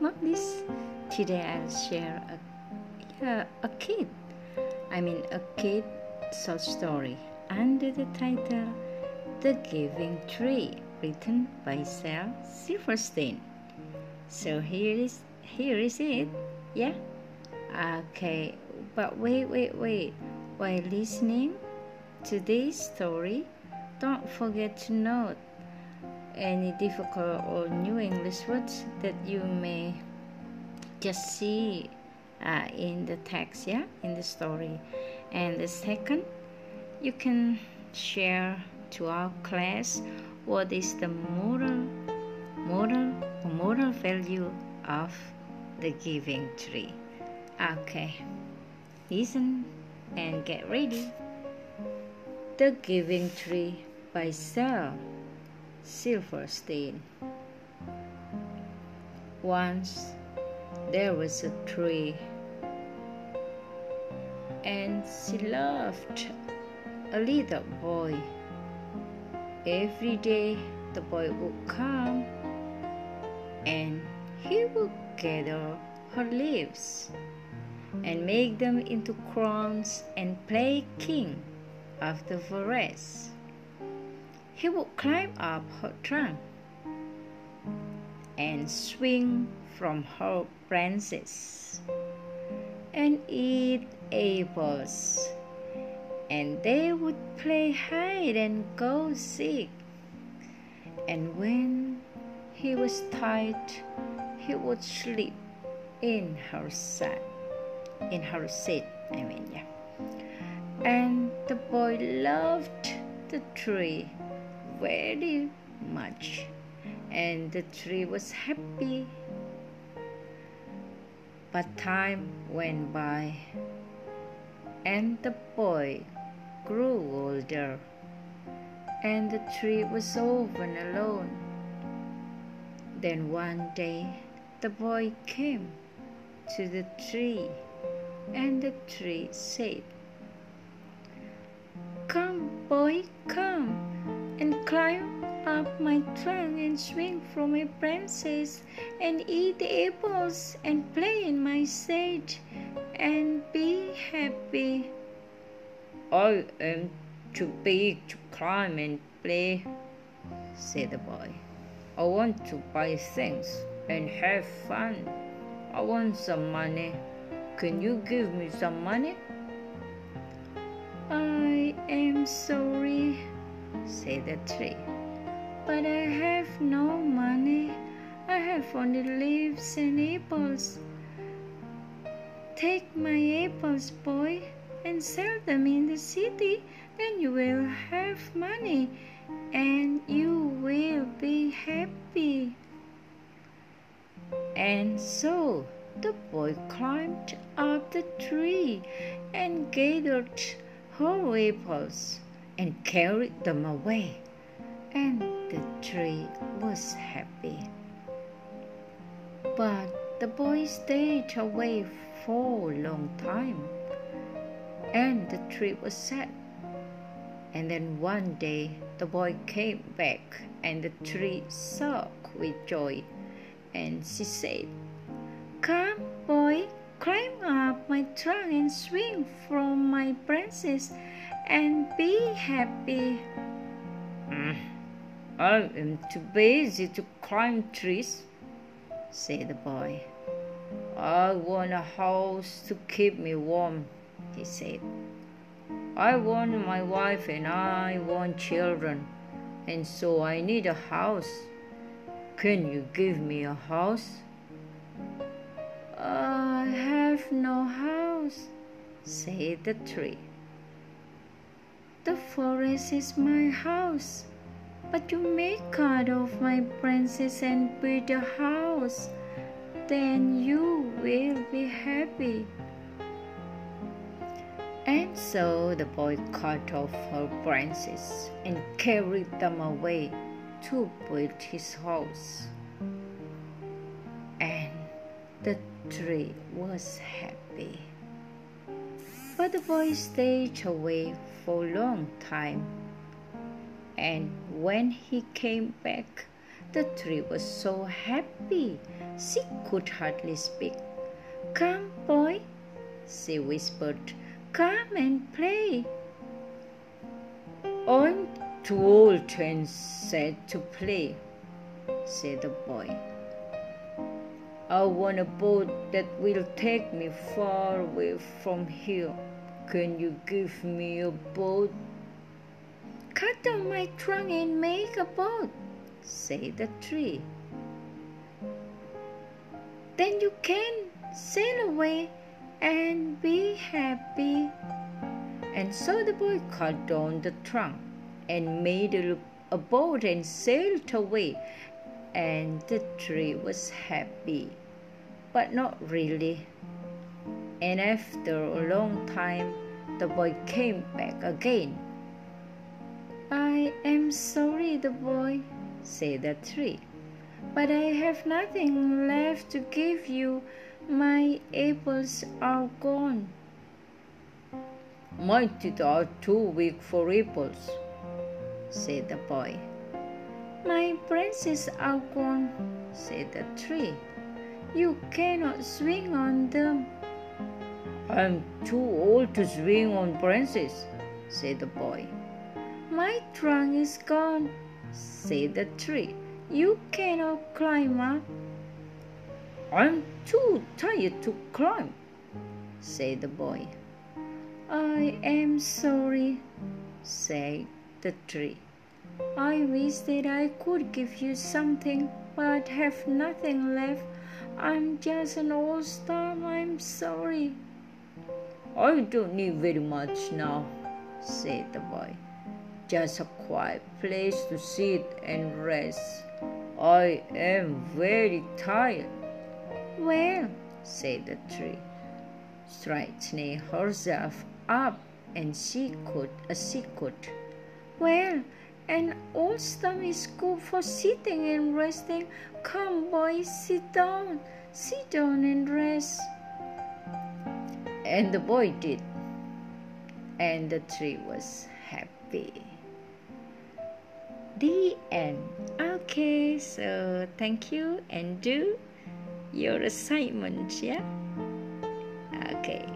Mowgli's. Today I'll share a, yeah, a kid, I mean a kid short story under the title The Giving Tree, written by Shel Silverstein. So here is here is it, yeah. Okay, but wait, wait, wait. While listening to this story, don't forget to note any difficult or new English words that you may just see uh, in the text, yeah, in the story. And the second, you can share to our class what is the moral, moral, or moral value of the giving tree. Okay, listen and get ready. The Giving Tree by Shel Silverstein. Once there was a tree, and she loved a little boy. Every day the boy would come and he would gather her leaves and make them into crowns and play king of the forest he would climb up her trunk and swing from her branches and eat apples and they would play hide and go seek. And when he was tired he would sleep in her seat in her seat i mean yeah. And the boy loved the tree very much, and the tree was happy. But time went by, and the boy grew older, and the tree was often alone. Then one day the boy came to the tree, and the tree said, Come, boy, come and climb up my trunk and swing from my branches and eat apples and play in my shade and be happy. I am too big to climb and play, said the boy. I want to buy things and have fun. I want some money. Can you give me some money? I am sorry, said the tree. But I have no money. I have only leaves and apples. Take my apples, boy, and sell them in the city, then you will have money and you will be happy. And so the boy climbed up the tree and gathered whole apples and carried them away, and the tree was happy. But the boy stayed away for a long time, and the tree was sad. And then one day the boy came back, and the tree shook with joy, and she said, Come, boy, climb up my trunk and swing from my branches and be happy. I am too busy to climb trees, said the boy. I want a house to keep me warm, he said. I want my wife and I want children, and so I need a house. Can you give me a house? I have no house, said the tree. The forest is my house, but you may cut off my branches and build a house. Then you will be happy. And so the boy cut off her branches and carried them away to build his house. And the tree was happy. But the boy stayed away for a long time. And when he came back, The tree was so happy she could hardly speak. Come, boy, she whispered, come and play. I'm too old and sad to play, said the boy. I want a boat that will take me far away from here. Can you give me a boat? Cut down my trunk and make a boat, said the tree. Then you can sail away and be happy. And so the boy cut down the trunk and made a, boat and sailed away. And the tree was happy, but not really. And after a long time, the boy came back again. I am sorry, the boy, said the tree, but I have nothing left to give you. My apples are gone. My teeth are too weak for apples, said the boy. My branches are gone, said the tree. You cannot swing on them. I'm too old to swing on branches, said the boy. My trunk is gone, said the tree. You cannot climb up. I'm too tired to climb, said the boy. I am sorry, said the tree. I wish that I could give you something, but have nothing left. I'm just an old stump. I'm sorry. I don't need very much now, said the boy. Just a quiet place to sit and rest. I am very tired. Well, said the tree, straightening herself up and she could, as she could. Well, an old stump is good for sitting and resting. Come, boys, sit down, sit down and rest. And the boy did, and the tree was happy. The end. Okay, so thank you and do your assignment, yeah? Okay.